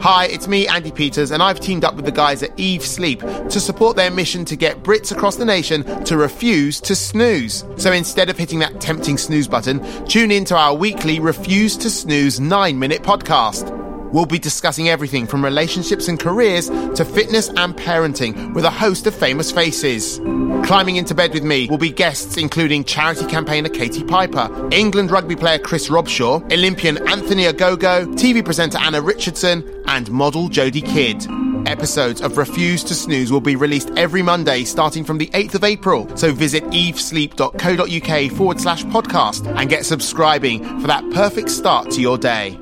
Hi, it's me, Andi Peters, and I've teamed up with the guys at Eve Sleep to support their mission to get Brits across the nation to refuse to snooze. So instead of hitting that tempting snooze button, tune in to our weekly Refuse to Snooze 9 minute podcast. We'll be discussing everything from relationships and careers to fitness and parenting with a host of famous faces. Climbing into bed with me will be guests including charity campaigner Katie Piper, England rugby player Chris Robshaw, Olympian Anthony Ogogo, TV presenter Anna Richardson, and model Jodie Kidd. Episodes of Refuse to Snooze will be released every Monday starting from the 8th of April. So visit evesleep.co.uk forward slash podcast and get subscribing for that perfect start to your day.